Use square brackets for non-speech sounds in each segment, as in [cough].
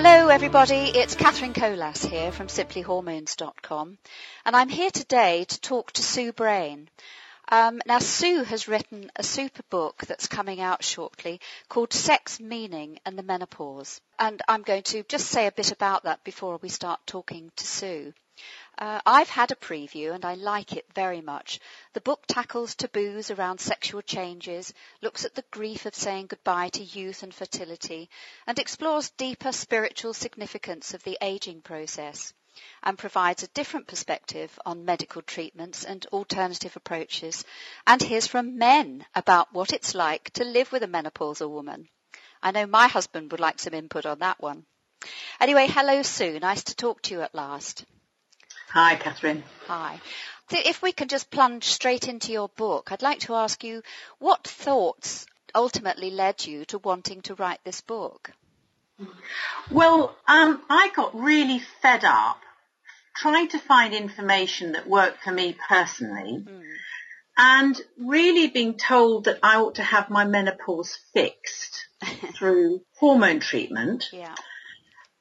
Hello everybody, it's Catherine Colas here from simplyhormones.com and I'm here today to talk to Sue Brayne. Um, now Sue has written a super book that's coming out shortly called Sex, Meaning and the Menopause and I'm going to just say a bit about that before we start talking to Sue. Uh, I've had a preview and I like it very much. The book tackles taboos around sexual changes, looks at the grief of saying goodbye to youth and fertility, and explores deeper spiritual significance of the aging process and provides a different perspective on medical treatments and alternative approaches and hears from men about what it's like to live with a menopausal woman. I know my husband would like some input on that one. Anyway, hello Sue. Nice to talk to you at last. Hi, Catherine. Hi. So if we can just plunge straight into your book, I'd like to ask you what thoughts ultimately led you to wanting to write this book? Well, um, I got really fed up trying to find information that worked for me personally mm. and really being told that I ought to have my menopause fixed [laughs] through hormone treatment. Yeah.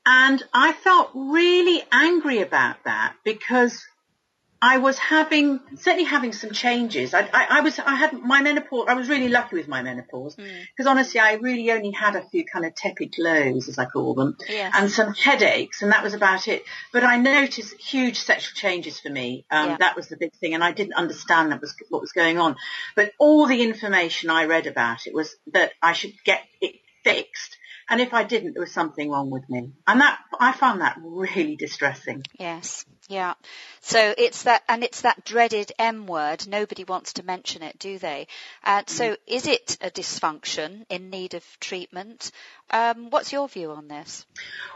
And I felt really angry about that because I was having, certainly having some changes. I, I, I, was, I had my menopause, I was really lucky with my menopause because mm. honestly I really only had a few kind of tepid glows as I call them yes. and some headaches and that was about it. But I noticed huge sexual changes for me. Um, yeah. That was the big thing and I didn't understand that was what was going on. But all the information I read about it was that I should get it fixed and if I didn't, there was something wrong with me. And that, I found that really distressing. Yes. Yeah. So it's that, and it's that dreaded M word. Nobody wants to mention it, do they? Uh, so mm. is it a dysfunction in need of treatment? Um, what's your view on this?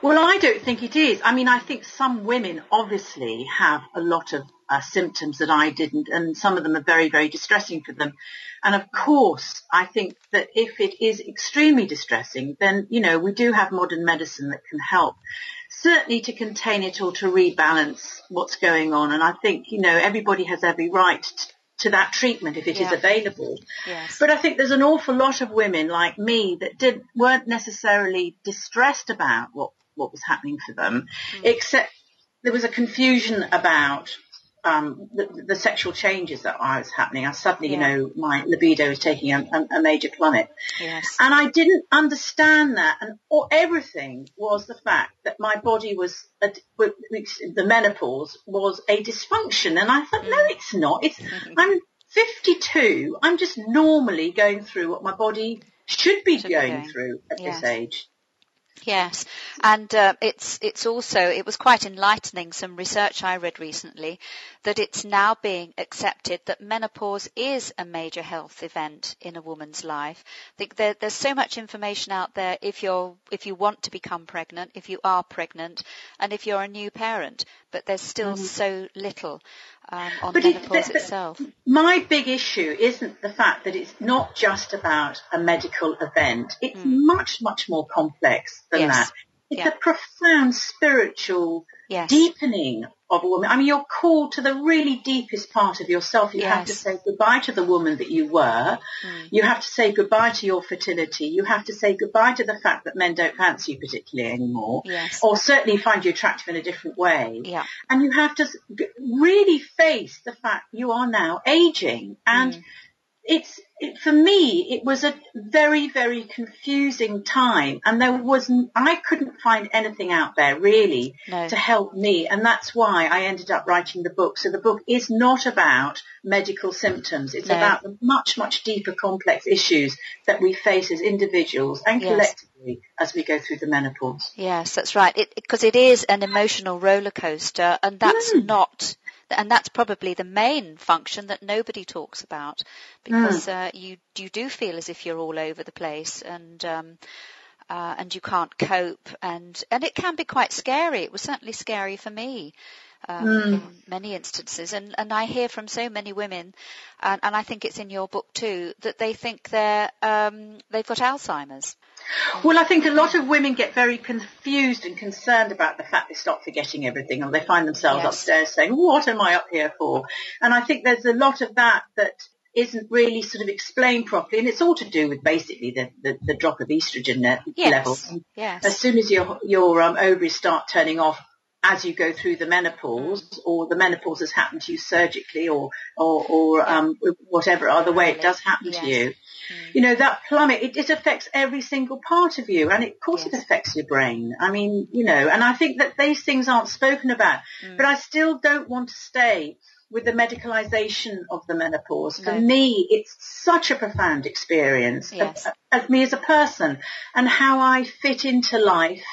Well, I don't think it is. I mean, I think some women obviously have a lot of uh, symptoms that I didn't, and some of them are very, very distressing for them. And of course, I think that if it is extremely distressing, then, you know, we do have modern medicine that can help. Certainly to contain it or to rebalance what's going on. And I think, you know, everybody has every right to to that treatment if it yeah. is available. Yes. But I think there's an awful lot of women like me that didn't weren't necessarily distressed about what what was happening for them, mm. except there was a confusion about um, the, the, sexual changes that I was happening. I suddenly, yeah. you know, my libido was taking a, a, a, major plummet. Yes. And I didn't understand that. And or everything was the fact that my body was, a, the menopause was a dysfunction. And I thought, mm. no, it's not. It's, [laughs] I'm 52. I'm just normally going through what my body should be should going, through at yes. this age. Yes, and uh, it's it's also it was quite enlightening. Some research I read recently that it's now being accepted that menopause is a major health event in a woman's life. There, there's so much information out there if you're if you want to become pregnant, if you are pregnant, and if you're a new parent, but there's still mm-hmm. so little um, on but menopause it, itself. My big issue isn't the fact that it's not just about a medical event. It's mm. much, much more complex than yes. that. It's yeah. a profound spiritual yes. deepening of a woman. I mean, you're called to the really deepest part of yourself. You yes. have to say goodbye to the woman that you were. Mm. You have to say goodbye to your fertility. You have to say goodbye to the fact that men don't fancy you particularly anymore. Yes. Or certainly find you attractive in a different way. Yeah. And you have to really face the fact you are now aging and mm it's it, for me it was a very very confusing time. And there was I couldn't find anything out there really no. to help me. And that's why I ended up writing the book. So the book is not about medical symptoms. It's no. about the much much deeper complex issues that we face as individuals and collectively as we go through the menopause. Yes that's right. Because it, it is an emotional roller coaster and that's mm. not and that's probably the main function that nobody talks about because mm. uh, you you do feel as if you're all over the place and um, uh, and you can't cope and and it can be quite scary. It was certainly scary for me. Um, mm. in many instances. And, and I hear from so many women, and, and I think it's in your book too, that they think they're um, they've got Alzheimer's. Well, I think a lot of women get very confused and concerned about the fact they stop forgetting everything and they find themselves yes. upstairs saying, what am I up here for? And I think there's a lot of that that isn't really sort of explained properly, and it's all to do with basically the, the, the drop of estrogen yes. levels. Yes. As soon as your your um, ovaries start turning off as you go through the menopause, or the menopause has happened to you surgically, or or, or um, whatever other way it does happen yes. to you, mm. you know that plummet. It, it, affects every single part of you, and it, of course yes. it affects your brain. I mean, you know, and I think that these things aren't spoken about, mm. but I still don't want to stay with the medicalization of the menopause. For me, it's such a profound experience yes. of, of, me as a person and how I fit into life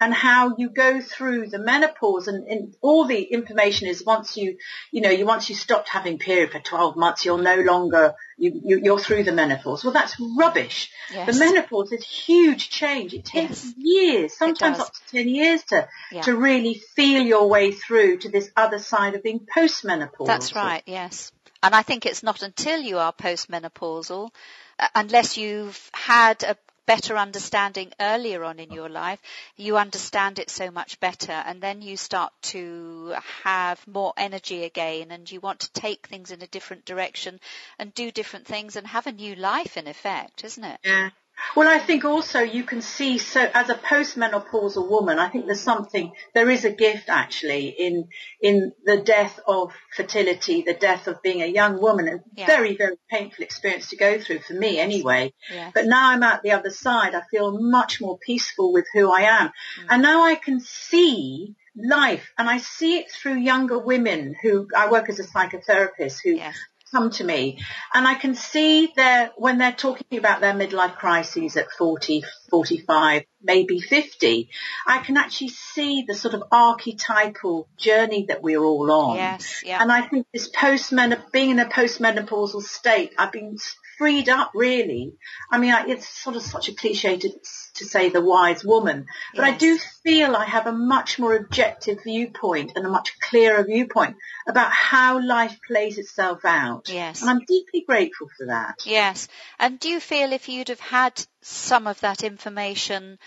and how you go through the menopause and, and, all the information is once you, you know, you once you stopped having period for 12 months, you're no longer, you, you, are through the menopause. Well, that's rubbish. Yes. The menopause is huge change. It takes yes. years, sometimes up to 10 years to, yeah. to really feel your way through to this other side of being postmenopausal. That's right, yes. And I think it's not until you are postmenopausal uh, unless you've had a better understanding earlier on in your life, you understand it so much better and then you start to have more energy again and you want to take things in a different direction and do different things and have a new life in effect, isn't it? Yeah. Well, I think also you can see, so as a postmenopausal woman, I think there's something, there is a gift actually in, in the death of fertility, the death of being a young woman, a yeah. very, very painful experience to go through for me anyway. But now I'm at the other side, I feel much more peaceful with who I am. Mm. And now I can see life and I see it through younger women who I work as a psychotherapist who yes come to me and I can see their, when they're talking about their midlife crises at 40, 45, maybe 50, I can actually see the sort of archetypal journey that we're all on. Yes, yeah. And I think this post being in a postmenopausal state, I've been freed up really. I mean, it's sort of such a cliche to, to say the wise woman, but yes. I do feel I have a much more objective viewpoint and a much clearer viewpoint about how life plays itself out. Yes. And I'm deeply grateful for that. Yes. And do you feel if you'd have had some of that information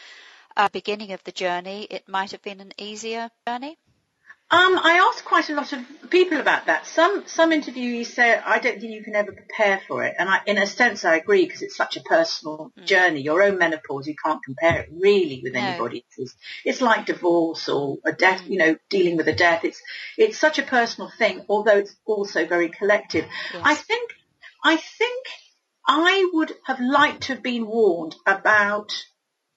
uh, beginning of the journey, it might have been an easier journey? Um, I asked quite a lot of people about that. Some some interviewees say I don't think you can ever prepare for it, and I, in a sense, I agree because it's such a personal mm. journey. Your own menopause, you can't compare it really with no. anybody else's. It's like divorce or a death. Mm. You know, dealing with a death. It's it's such a personal thing, although it's also very collective. Yes. I think I think I would have liked to have been warned about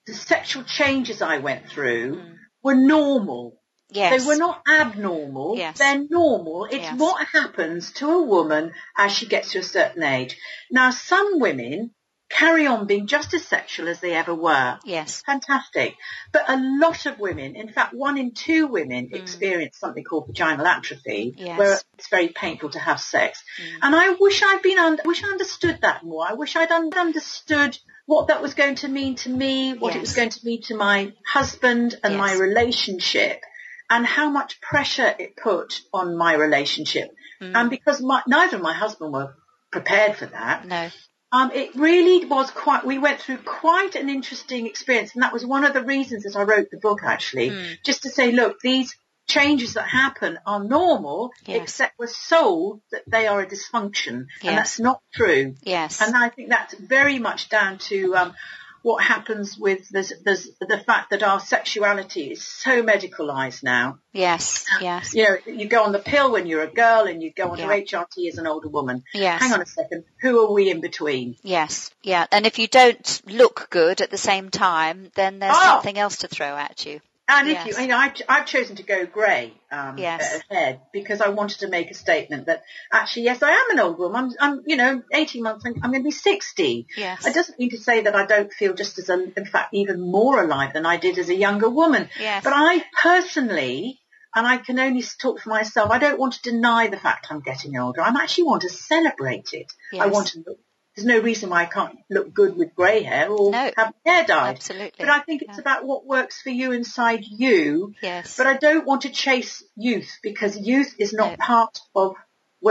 the sexual changes I went through mm. were normal Yes. They were not abnormal. Yes. They're normal. It's yes. what happens to a woman as she gets to a certain age. Now, some women carry on being just as sexual as they ever were. Yes. Fantastic. But a lot of women, in fact, one in two women mm. experience something called vaginal atrophy, yes. where it's very painful to have sex. Mm. And I wish I'd been, un- wish I understood that more. I wish I'd un- understood what that was going to mean to me, what yes. it was going to mean to my husband and yes. my relationship and how much pressure it put on my relationship. Mm. And because my, neither of my husband were prepared for that. No. Um, it really was quite, we went through quite an interesting experience and that was one of the reasons that I wrote the book actually, mm. just to say, look, these changes that happen are normal, except we're sold that they are a dysfunction, yes. and that's not true. Yes. And I think that's very much down to um, what happens with there's, there's the fact that our sexuality is so medicalized now. Yes, [laughs] yes. You know, you go on the pill when you're a girl and you go on yeah. HRT as an older woman. Yes. Hang on a second. Who are we in between? Yes, yeah. And if you don't look good at the same time, then there's ah! oh. something else to throw at you. And if yes. you, you know, I've, I've chosen to go grey um, yes. ahead because I wanted to make a statement that actually, yes, I am an old woman. I'm, I'm you know, 18 months, I'm, I'm going to be 60. Yes. It doesn't mean to say that I don't feel just as, a, in fact, even more alive than I did as a younger woman. Yes. But I personally, and I can only talk for myself, I don't want to deny the fact I'm getting older. I actually want to celebrate it. Yes. I want to look there's no reason why I can't look good with grey hair or no, have hair dyed. Absolutely. But I think it's yeah. about what works for you inside you. Yes. But I don't want to chase youth because youth is not no. part of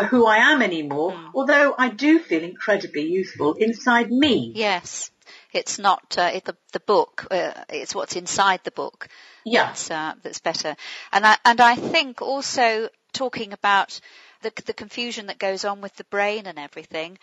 who I am anymore, mm. although I do feel incredibly youthful inside me. Yes. It's not uh, it, the, the book, uh, it's what's inside the book yeah. that's, uh, that's better. And I, and I think also talking about the, the confusion that goes on with the brain and everything,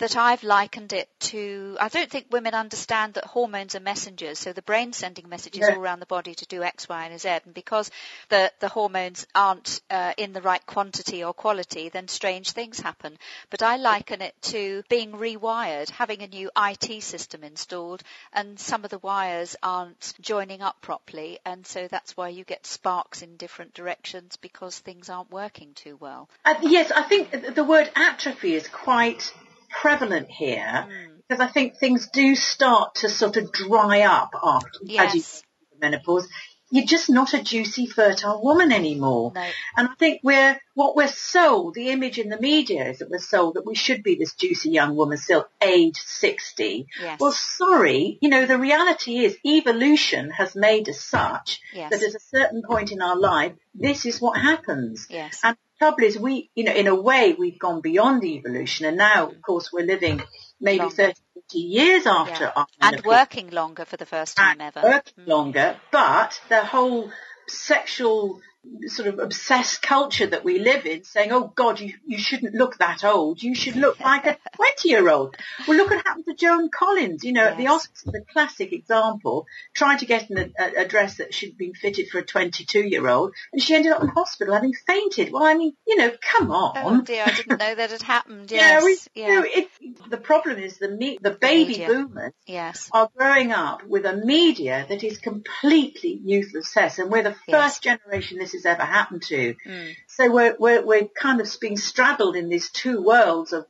that I've likened it to, I don't think women understand that hormones are messengers. So the brain sending messages yeah. all around the body to do X, Y, and Z. And because the, the hormones aren't uh, in the right quantity or quality, then strange things happen. But I liken it to being rewired, having a new IT system installed, and some of the wires aren't joining up properly. And so that's why you get sparks in different directions because things aren't working too well. Uh, yes, I think the word atrophy is quite prevalent here mm. because I think things do start to sort of dry up after yes. as you menopause. You're just not a juicy, fertile woman anymore. No. And I think we're, what we're sold, the image in the media is that we're sold that we should be this juicy young woman still age 60. Yes. Well, sorry, you know, the reality is evolution has made us such yes. that at a certain point in our life, this is what happens. Yes. And trouble is we, you know, in a way we've gone beyond evolution and now of course we're living maybe longer. 30, 40 years after yeah. And working longer for the first time ever. Working mm. longer, but the whole sexual sort of obsessed culture that we live in saying, oh God, you, you shouldn't look that old. You should look like a 20 year old. Well, look what happened to Joan Collins, you know, yes. at the Oscars, the classic example, trying to get an, a, a, dress that should have been fitted for a 22 year old and she ended up in hospital having fainted. Well, I mean, you know, come oh, on. Oh dear, I didn't know that had happened. Yes. [laughs] yeah, we, yeah. it, the problem is the, me, the baby media. boomers yes. are growing up with a media that is completely youth obsessed and we're the first yes. generation this has ever happened to. Mm. So we're, we're, we're kind of being straddled in these two worlds of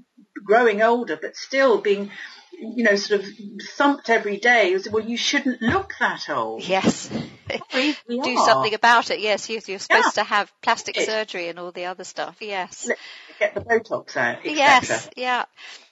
growing older, but still being, you know, sort of thumped every day. Well, you shouldn't look that old. Yes. [laughs] we, we Do are. something about it. Yes, you're supposed Yeah. to have plastic surgery and all the other stuff. Yes. Get the Botox out. Yes, yeah.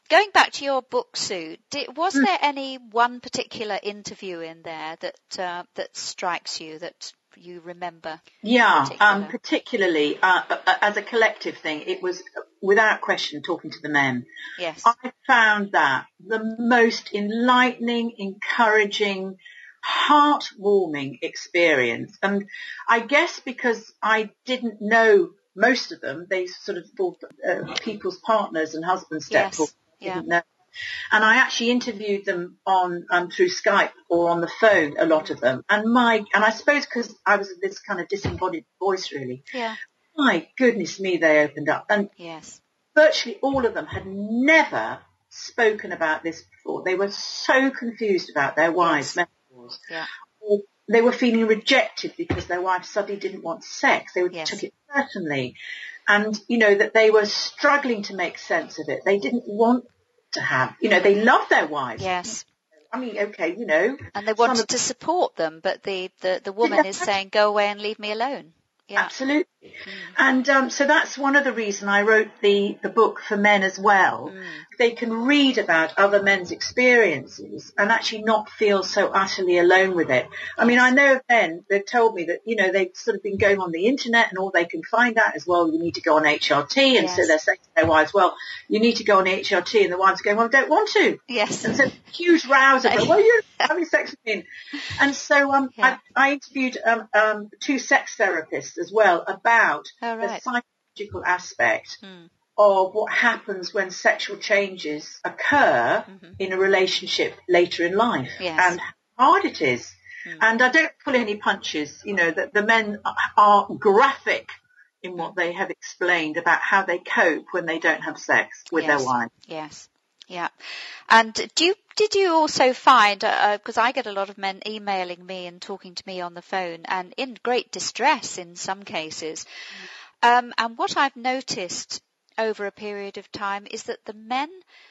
Going back to your book, Sue, did, was Hmm. there any one particular interview in there that uh, that strikes you that you remember? Yeah, particular? um, particularly uh, as a collective thing, it was without question talking to the men. Yes. I found that the most enlightening, encouraging, heartwarming experience. And I guess because I didn't know most of them, they sort of thought uh, people's partners and husbands, Yes, stepdaughters, yeah. didn't know. And I actually interviewed them on um, through Skype or on the phone, a lot of them. And my, and I suppose because I was this kind of disembodied voice, really. Yeah. My goodness me, they opened up, and Yes. virtually all of them had never spoken about this before. They were so confused about their wives' Yes. menopause. Yeah. Or they were feeling rejected because their wife suddenly didn't want sex. They Yes. took it personally. And, you know, that they were struggling to make sense of it. They didn't want to have, you know, they love their wives. Yes. I mean, okay, you know. And they wanted to support them, but the, the, the woman is saying, go away and leave me alone. Yeah. Absolutely. And um, so that's one of the reasons I wrote the, the book for men as well. Mm. They can read about other men's experiences and actually not feel so utterly alone with it. I mean, I know of men, they've told me that, you know, they've sort of been going on the internet and all they can find out is, well, you need to go on HRT. And so Yes. they're saying to their wives, well, you need to go on HRT. And the wives are going, well, I don't want to. Yes. And so huge rows about, well, you're [laughs] having sex with me. And so um, Yeah. I, I interviewed um, um, two sex therapists as well about Oh, the psychological aspect Hmm. of what happens when sexual changes occur Mhm. in a relationship later in life Yes. and how hard it is. Mm. And I don't pull any punches, you know, that the men are graphic in what they have explained about how they cope when they don't have sex with Yes. their wives. Yes. Yeah. And do you, did you also find, because I get a lot of men emailing me and talking to me on the phone and in great distress in some cases. Um, and what I've noticed over a period of time is that the men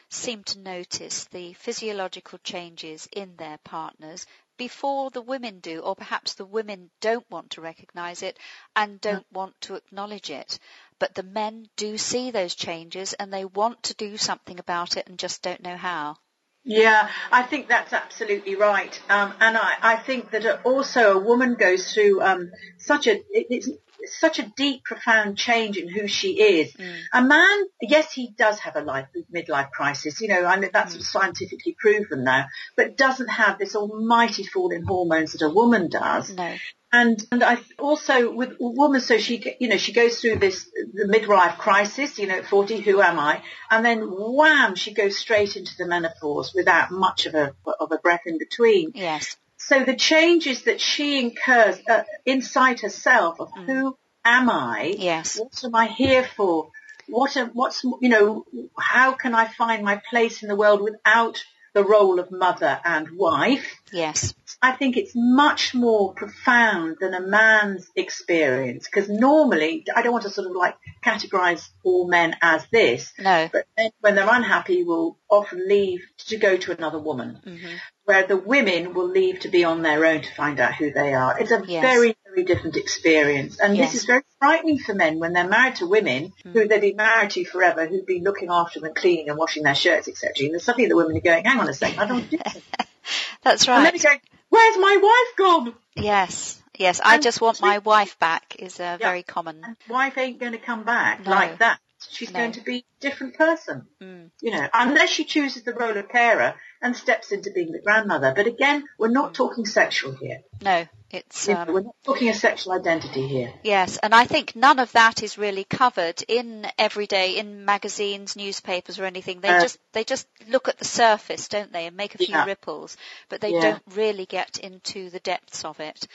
seem to notice the physiological changes in their partners before the women do, or perhaps the women don't want to recognize it and don't want to acknowledge it. But the men do see those changes and they want to do something about it and just don't know how. Yeah, I think that's absolutely right. Um, and I, I think that also a woman goes through um, such a, it, it's such a deep, profound change in who she is. Mm. A man, yes, he does have a life midlife crisis. You know, I know that's Mm. scientifically proven now, but doesn't have this almighty fall in hormones that a woman does. No. And and I also with a woman, so she you know she goes through this the midlife crisis. You know, at forty, who am I? And then wham, she goes straight into the menopause without much of a of a breath in between. Yes. So the changes that she incurs uh, inside herself of Mm. who am I? Yes. What am I here for? What am, what's you know? How can I find my place in the world without the role of mother and wife? Yes. I think it's much more profound than a man's experience because normally I don't want to sort of like categorize all men as this, No. but men, when they're unhappy will often leave to go to another woman, hmm where the women will leave to be on their own to find out who they are. It's a Yes. very, very different experience. And Yes. this is very frightening for men when they're married to women Mm. who they've been married to forever, who've been looking after them and cleaning and washing their shirts, etc. And suddenly the women are going, hang on a second, I don't do this. [laughs] That's right. And then they're going, where's my wife gone? Yes. Yes. I And just want my wife back is uh, very common. And wife ain't going to come back No. like that. She's No. going to be a different person, Mm. you know, unless she chooses the role of carer and steps into being the grandmother. But again, we're not talking sexual here. No. It's know, um, we're not talking a sexual identity here. Yes, and I think none of that is really covered in everyday in magazines, newspapers, or anything. They Uh, just they just look at the surface, don't they, and make a few Yeah. ripples, but they Yeah. don't really get into the depths of it.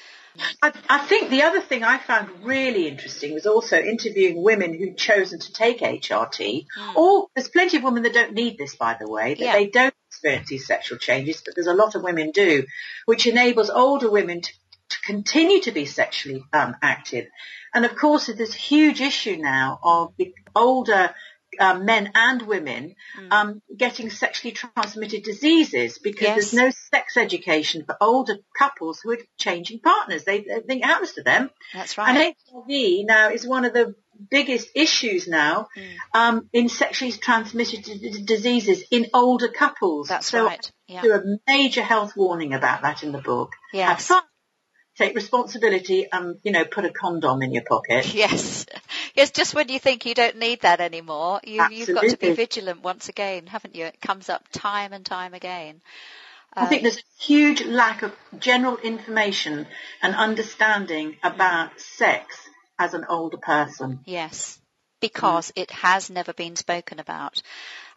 I, I think the other thing I found really interesting was also interviewing women who'd chosen to take HRT. Or there's plenty of women that don't need this, by the way, that Yeah. they don't experience these sexual changes, but there's a lot of women do, which enables older women to, to continue to be sexually um, active. And of course, there's this huge issue now of the older um, men and women um, getting sexually transmitted diseases because Yes. there's no sex education for older couples who are changing partners. They, they think it happens to them. That's right. And. HIV now is one of the biggest issues now Mm. um, in sexually transmitted d- diseases in older couples. That's so right. Yeah. Do a major health warning about that in the book. Have fun, take responsibility, and you know, put a condom in your pocket. Yes. Yes, just when you think you don't need that anymore, you, you've got to be vigilant once again, haven't you? It comes up time and time again. I think Um, there's a huge lack of general information and understanding about sex as an older person. Yes, because it has never been spoken about.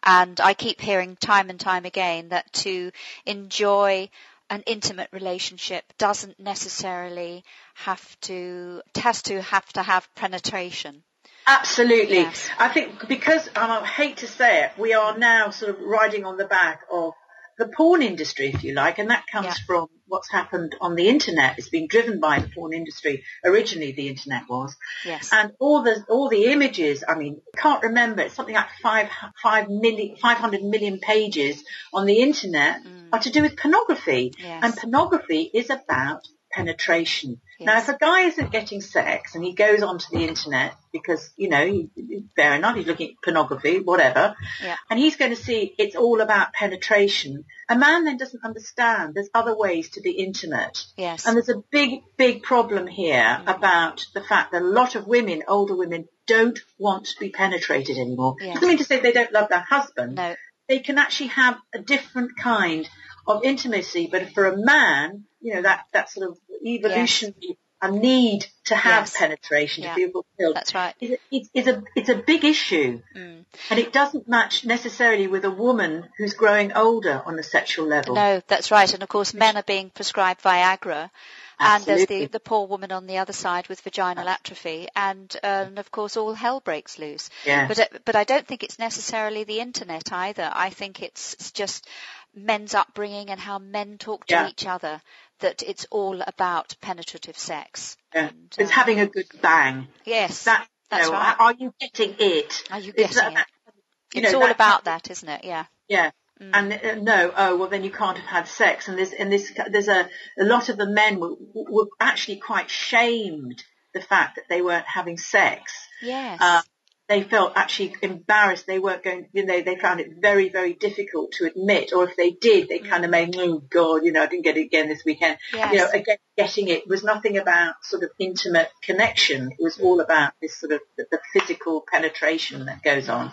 And I keep hearing time and time again that to enjoy an intimate relationship doesn't necessarily have to, has to have to have penetration. Absolutely. Yes. I think because um, I hate to say it, we are now sort of riding on the back of the porn industry, if you like, and that comes Yeah. from what's happened on the internet. It's been driven by the porn industry. Originally, the internet was, Yes. and all the all the images. I mean, can't remember. It's something like five five million, five hundred million pages on the internet are to do with pornography, Mm. Yes. and pornography is about penetration. Now, if a guy isn't getting sex and he goes onto the internet because, you know, he, fair enough, he's looking at pornography, whatever, Yeah. and he's going to see it's all about penetration, a man then doesn't understand there's other ways to be intimate. Yes. And there's a big, big problem here mm-hmm. about the fact that a lot of women, older women, don't want to be penetrated anymore. Yes. Doesn't mean to say they don't love their husband no. they can actually have a different kind of intimacy. But for a man, you know, that, that sort of evolutionary a need to have Yes. penetration Yeah. to feel fulfilled That's right. is, is a, it's a big issue. Mm. And it doesn't match necessarily with a woman who's growing older on a sexual level. No, that's right. And of course, men are being prescribed Viagra. And there's the, the poor woman on the other side with vaginal atrophy, and, uh, and of course all hell breaks loose. Yeah. But uh, but I don't think it's necessarily the internet either. I think it's, it's just men's upbringing and how men talk to Yeah. each other that it's all about penetrative sex. Yeah. And, It's uh, having a good bang. Yes, That, you that's know, right. Are you getting it? Are you It's getting that- it? you It's know, all about that, isn't it? Yeah. Yeah. Mm. And uh, no, oh well, then you can't have had sex. And there's and this there's a a lot of the men were, were actually quite shamed the fact that they weren't having sex. Yes. Uh, they felt actually embarrassed. They weren't going, you know, they found it very, very difficult to admit, or if they did, they mm. kind of made, oh God, you know, I didn't get it again this weekend. Yes. You know, again, getting it was nothing about sort of intimate connection. It was all about this sort of the, the physical penetration that goes on.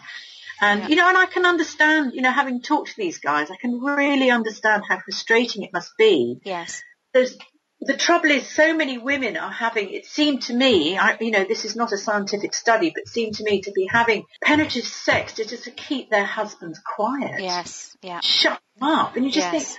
And, Yeah. you know, and I can understand, you know, having talked to these guys, I can really understand how frustrating it must be Yes. there's the trouble is so many women are having it seemed to me I, you know this is not a scientific study but seemed to me to be having penetrative sex to just to keep their husbands quiet Yes. Yeah. shut them up and you just Yes.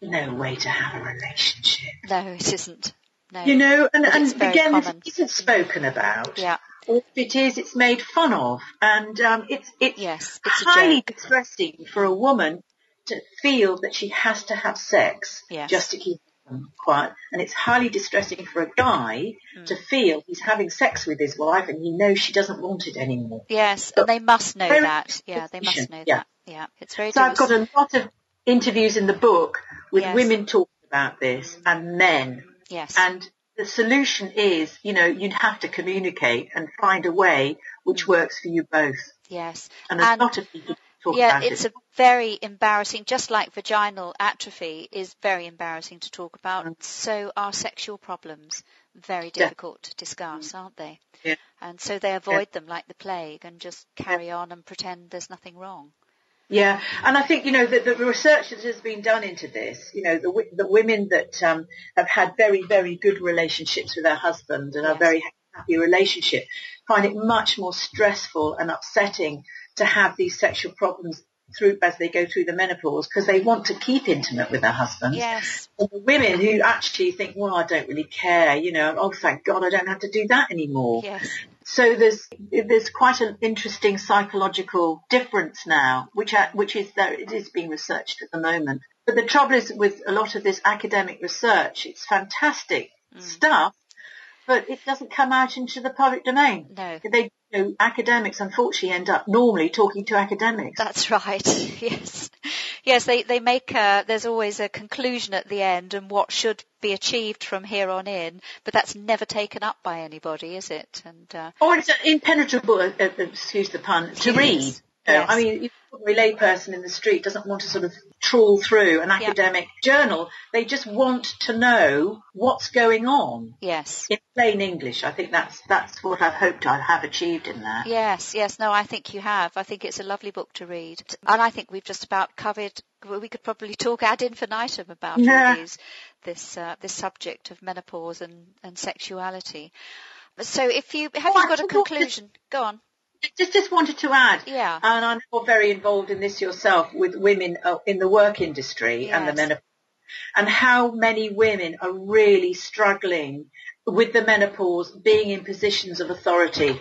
think no way to have a relationship No, it isn't. No. you know and, and again common. this isn't spoken about Yeah. or if it is it's made fun of and um, it's it's Yes. It's highly distressing for a woman to feel that she has to have sex Yes. just to keep them quiet. And it's highly distressing for a guy Mm. to feel he's having sex with his wife and he knows she doesn't want it anymore. Yes, and they must know that. Yeah, they must know yeah. that. Yeah, it's very. So I've got a lot of interviews in the book with Yes. women talking about this and men. Yes. And the solution is, you know, you'd have to communicate and find a way which works for you both. yes. And there's And- a lot of people talk yeah, about it's it. a very embarrassing, just like vaginal atrophy is very embarrassing to talk about, Mm. so are sexual problems very difficult to discuss, aren't they? Yeah. And so they avoid them like the plague and just carry on and pretend there's nothing wrong. Yeah, and I think you know the, the research that has been done into this, you know, the the women that um, have had very very good relationships with their husband and a Yes. very happy relationship find it much more stressful and upsetting to have these sexual problems through as they go through the menopause because they want to keep intimate with their husbands. Yes. And the women who actually think, well, I don't really care, you know, oh thank God I don't have to do that anymore. Yes. So there's there's quite an interesting psychological difference now, which which is that it is being researched at the moment. But the trouble is with a lot of this academic research, it's fantastic mm. stuff, but it doesn't come out into the public domain. No. They, you know, academics unfortunately end up normally talking to academics. That's [laughs] right. Yes. Yes, they, they make a, there's always a conclusion at the end and what should be achieved from here on in, but that's never taken up by anybody, is it? And, uh, Or it's impenetrable, uh, uh, excuse the pun, to read. Yes. I mean, a layperson in the street doesn't want to sort of trawl through an academic journal. They just want to know what's going on yes. in plain English. I think that's that's what I've hoped I have achieved in that. Yes, yes, no, I think you have. I think it's a lovely book to read. And I think we've just about covered, well, we could probably [laughs] talk ad infinitum about Yeah. these, this, uh, this subject of menopause and, and sexuality. So if you, have Oh, you got a conclusion? Go on. Just just wanted to add, Yeah. and I know you're very involved in this yourself with women uh, in the work industry and the menopause, and how many women are really struggling with the menopause, being in positions of authority.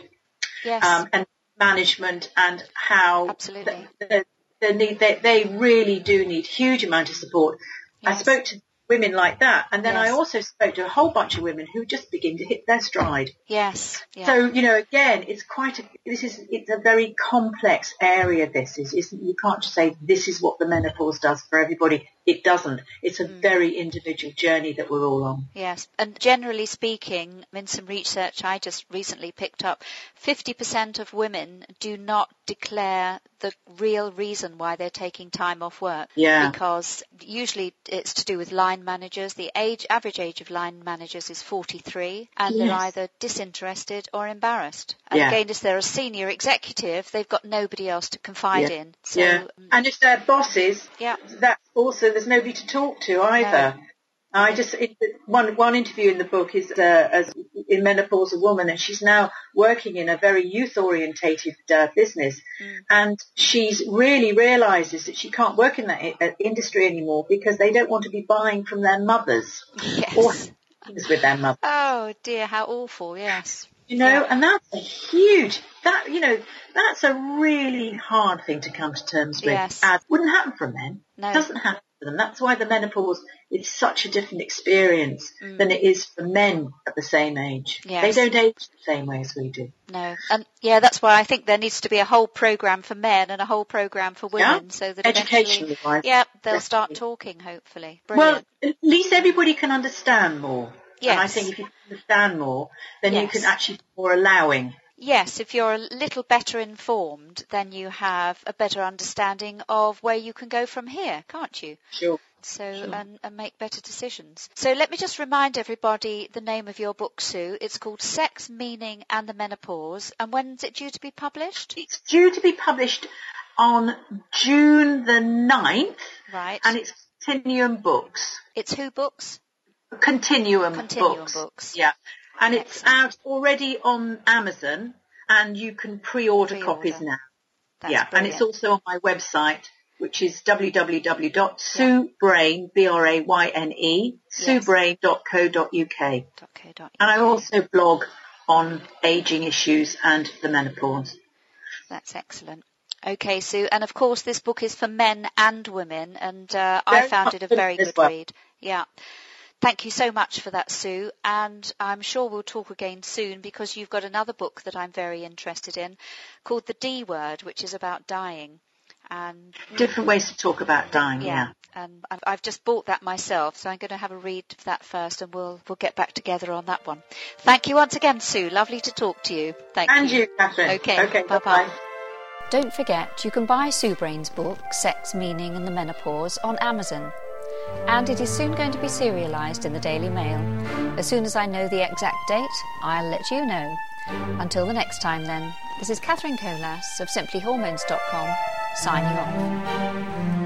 Yes. um, and management and how Absolutely. th- they, need, they, they really do need huge amount of support. I spoke to women like that and then I also spoke to a whole bunch of women who just begin to hit their stride. yes. Yeah. So, you know, again, it's quite a, this is, it's a very complex area this is, isn't, you can't just say this is what the menopause does for everybody. It doesn't. It's Mm. a very individual journey that we're all on. Yes, and generally speaking, in some research I just recently picked up, 50% of women do not declare the real reason why they're taking time off work. Yeah. Because usually it's to do with line managers. The age, average age of line managers is 43 and they're either disinterested or embarrassed. And Yeah. again, if they're a senior executive, they've got nobody else to confide Yeah. in. So, yeah. um, And if they're bosses, yeah. that's also there's nobody to talk to either. I just one one interview in the book is uh, as in menopause a woman, and she's now working in a very youth orientated uh, business, Mm. and she's really realizes that she can't work in that i- uh, industry anymore because they don't want to be buying from their mothers Yes. or with their mother. Oh dear, how awful, yes. You know, Yeah. and that's a huge that you know that's a really hard thing to come to terms with. Yes. And wouldn't happen for men. No. doesn't happen for them. That's why the menopause is such a different experience Mm. than it is for men at the same age. Yes. They don't age the same way as we do. No, and yeah, that's why I think there needs to be a whole program for men and a whole program for Yeah. women, so that Educationally wise. yeah, they'll start talking. Hopefully, Well, at least everybody can understand more. And I think if you understand more, then you can actually be more allowing Yes, if you're a little better informed, then you have a better understanding of where you can go from here, can't you? Sure. So, Sure. and, and make better decisions. So let me just remind everybody the name of your book, Sue. It's called Sex, Meaning and the Menopause. And when's it due to be published? It's due to be published on June the 9th Right. and it's Continuum Books. it's Who Books? Continuum, Continuum Books. Books. Yeah. And it's out already on Amazon and you can pre-order, Pre-order. copies now. That's yeah. And it's also on my website, which is www.suebrayne, B-R-A-Y-N-E, Yes. suebrayne.co.uk. And I also blog on aging issues and the menopause. That's excellent. Okay, Sue, and of course this book is for men and women, and uh, I found it a very good well. read. Yeah. Thank you so much for that, Sue, and I'm sure we'll talk again soon because you've got another book that I'm very interested in called The D Word, which is about dying. And Different ways to talk about dying, yeah, yeah. and I've- I've just bought that myself, so I'm going to have a read of that first, and we'll we'll get back together on that one. Thank you once again, Sue. Lovely to talk to you. Thank And you. And you, Catherine. Okay, Okay, bye-bye. bye-bye. Don't forget, you can buy Sue Brayne's book, Sex, Meaning and the Menopause, on Amazon. And it is soon going to be serialised in the Daily Mail. As soon as I know the exact date, I'll let you know. Until the next time, then, this is Catherine Colas of simplyhormones.com signing off.